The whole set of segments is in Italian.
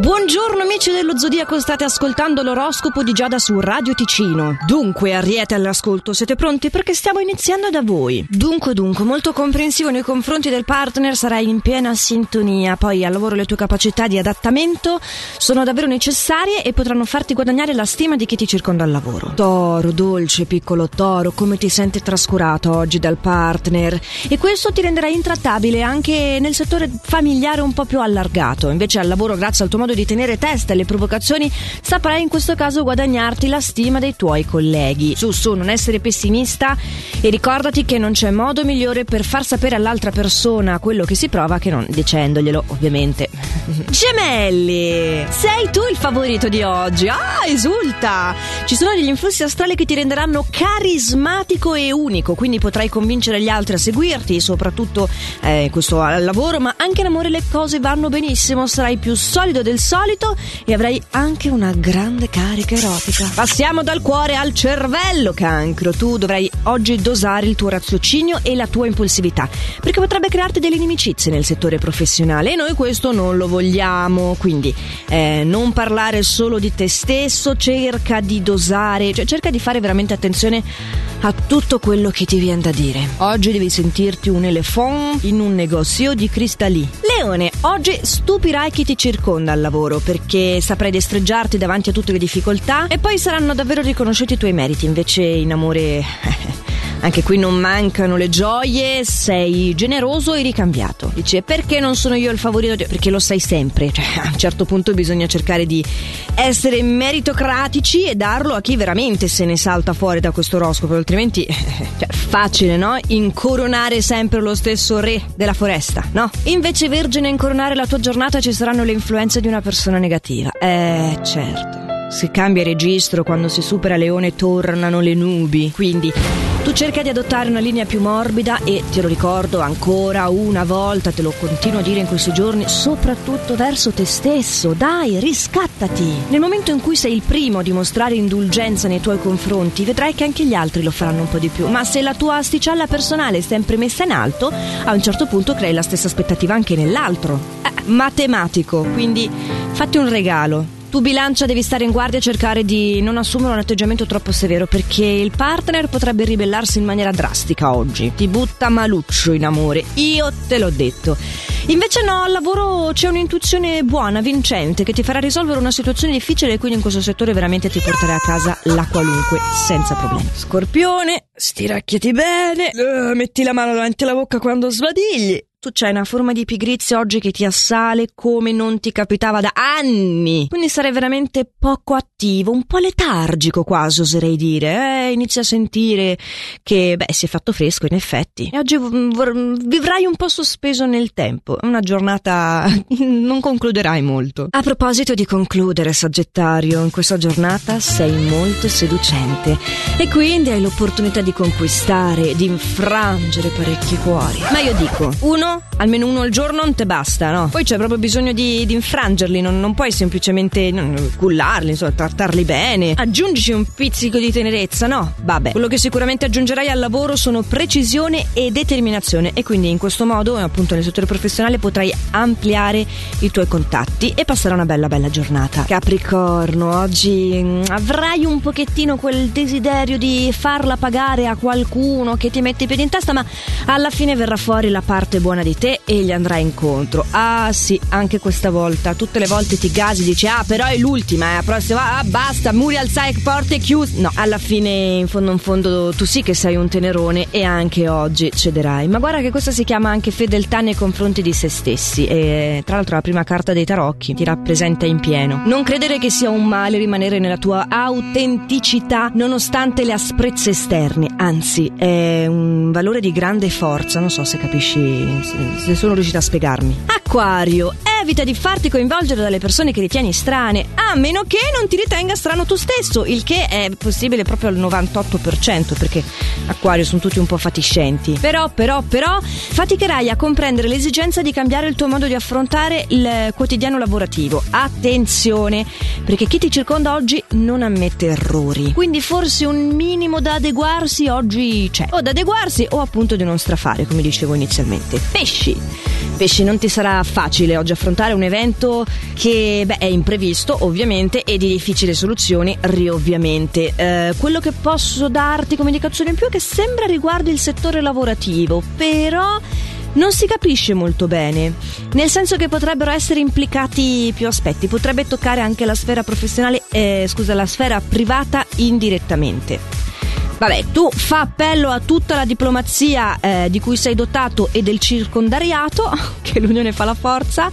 Buongiorno amici dello Zodiaco, state ascoltando l'oroscopo di Giada su Radio Ticino. Dunque, Ariete all'ascolto, siete pronti? Perché stiamo iniziando da voi. Dunque, dunque, molto comprensivo nei confronti del partner, sarai in piena sintonia. Poi al lavoro le tue capacità di adattamento sono davvero necessarie e potranno farti guadagnare la stima di chi ti circonda al lavoro. Toro, dolce piccolo toro, come ti senti trascurato oggi dal partner? E questo ti renderà intrattabile anche nel settore familiare un po' più allargato. Invece al lavoro, grazie al tuo modo di tenere testa alle provocazioni, saprai in questo caso guadagnarti la stima dei tuoi colleghi. Su, su, non essere pessimista e ricordati che non c'è modo migliore per far sapere all'altra persona quello che si prova che non dicendoglielo, ovviamente. Gemelli! Sei tu il favorito di oggi. Ah, esulta! Ci sono degli influssi astrali che ti renderanno carismatico e unico, quindi potrai convincere gli altri a seguirti, soprattutto eh, questo al lavoro, ma anche in amore le cose vanno benissimo, sarai più solido del solito e avrai anche una grande carica erotica. Passiamo dal cuore al cervello, cancro. Tu dovrai oggi dosare il tuo raziocinio e la tua impulsività, perché potrebbe crearti delle inimicizie nel settore professionale e noi questo non lo vogliamo. Quindi eh, non parlare solo di te stesso, cerca di dosare, cioè cerca di fare veramente attenzione a tutto quello che ti viene da dire. Oggi devi sentirti un elefante in un negozio di cristalli. Leone, oggi stupirai chi ti circonda al lavoro perché saprai destreggiarti davanti a tutte le difficoltà e poi saranno davvero riconosciuti i tuoi meriti. Invece in amore Anche qui non mancano le gioie, sei generoso e ricambiato. Dice perché non sono io il favorito? Perché lo sai sempre. Cioè, a un certo punto bisogna cercare di essere meritocratici e darlo a chi veramente se ne salta fuori da questo oroscopo, altrimenti cioè, facile, no? Incoronare sempre lo stesso re della foresta, no? Invece Vergine incoronare la tua giornata ci saranno le influenze di una persona negativa. Eh, certo. Si cambia registro quando si supera Leone tornano le nubi. Quindi tu cerca di adottare una linea più morbida e te lo ricordo ancora una volta, te lo continuo a dire in questi giorni, soprattutto verso te stesso. Dai, riscattati. Nel momento in cui sei il primo a dimostrare indulgenza nei tuoi confronti, vedrai che anche gli altri lo faranno un po' di più. Ma se la tua asticella personale è sempre messa in alto, a un certo punto crei la stessa aspettativa anche nell'altro. Eh, matematico, quindi fatti un regalo tu bilancia devi stare in guardia e cercare di non assumere un atteggiamento troppo severo perché il partner potrebbe ribellarsi in maniera drastica oggi. Ti butta maluccio in amore, io te l'ho detto. Invece no, al lavoro c'è un'intuizione buona, vincente, che ti farà risolvere una situazione difficile e quindi in questo settore veramente ti porterai a casa la qualunque senza problemi. Scorpione, stiracchiati bene, uh, metti la mano davanti alla bocca quando svadigli tu c'hai una forma di pigrizia oggi che ti assale come non ti capitava da anni. Quindi sarai veramente poco attivo, un po' letargico quasi oserei dire. Eh, inizi a sentire che, beh, si è fatto fresco in effetti. E oggi v- vivrai un po' sospeso nel tempo. Una giornata non concluderai molto. A proposito di concludere, Sagittario, in questa giornata sei molto seducente e quindi hai l'opportunità di conquistare, di infrangere parecchi cuori. Ma io dico, uno almeno uno al giorno non te basta, no? Poi c'è proprio bisogno di, di infrangerli, non, non, puoi semplicemente cullarli, insomma, trattarli bene. Aggiungici un pizzico di tenerezza, no? Vabbè, quello che sicuramente aggiungerai al lavoro sono precisione e determinazione e quindi in questo modo, appunto nel settore professionale, potrai ampliare i tuoi contatti e passare una bella bella giornata. Capricorno, oggi mm, avrai un pochettino quel desiderio di farla pagare a qualcuno che ti mette i piedi in testa, ma alla fine verrà fuori la parte buona buona di te e gli andrai incontro. Ah sì, anche questa volta. Tutte le volte ti gasi, dici ah però è l'ultima, eh, la prossima, ah basta, muri alzai, porte chiuse. No, alla fine in fondo in fondo tu sì che sei un tenerone e anche oggi cederai. Ma guarda che questa si chiama anche fedeltà nei confronti di se stessi e tra l'altro la prima carta dei tarocchi ti rappresenta in pieno. Non credere che sia un male rimanere nella tua autenticità nonostante le asprezze esterne, anzi è un valore di grande forza, non so se capisci se sono riuscita a spiegarmi. Acquario, evita di farti coinvolgere dalle persone che ritieni strane, a meno che non ti ritenga strano tu stesso, il che è possibile proprio al 98%, perché Acquario sono tutti un po' fatiscenti. Però, però, però, faticherai a comprendere l'esigenza di cambiare il tuo modo di affrontare il quotidiano lavorativo. Attenzione, perché chi ti circonda oggi non ammette errori. Quindi forse un minimo da adeguarsi oggi c'è. O da adeguarsi o appunto di non strafare, come dicevo inizialmente. Pesci. Pesci, non ti sarà facile oggi affrontare affrontare un evento che beh, è imprevisto ovviamente e di difficili soluzioni riovviamente. Eh, quello che posso darti come indicazione in più è che sembra riguardi il settore lavorativo, però non si capisce molto bene, nel senso che potrebbero essere implicati più aspetti, potrebbe toccare anche la sfera professionale, eh, scusa, la sfera privata indirettamente. Vabbè, tu fa appello a tutta la diplomazia eh, di cui sei dotato e del circondariato, che l'unione fa la forza,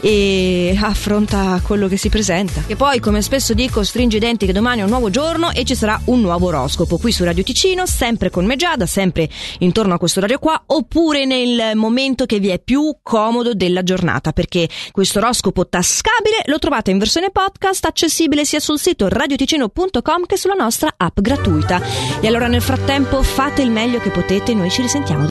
e affronta quello che si presenta. E poi, come spesso dico, stringi i denti che domani è un nuovo giorno e ci sarà un nuovo oroscopo qui su Radio Ticino, sempre con Meggiada, sempre intorno a questo orario qua, oppure nel momento che vi è più comodo della giornata, perché questo oroscopo tascabile lo trovate in versione podcast, accessibile sia sul sito radioticino.com che sulla nostra app gratuita. E allora nel frattempo fate il meglio che potete, noi ci risentiamo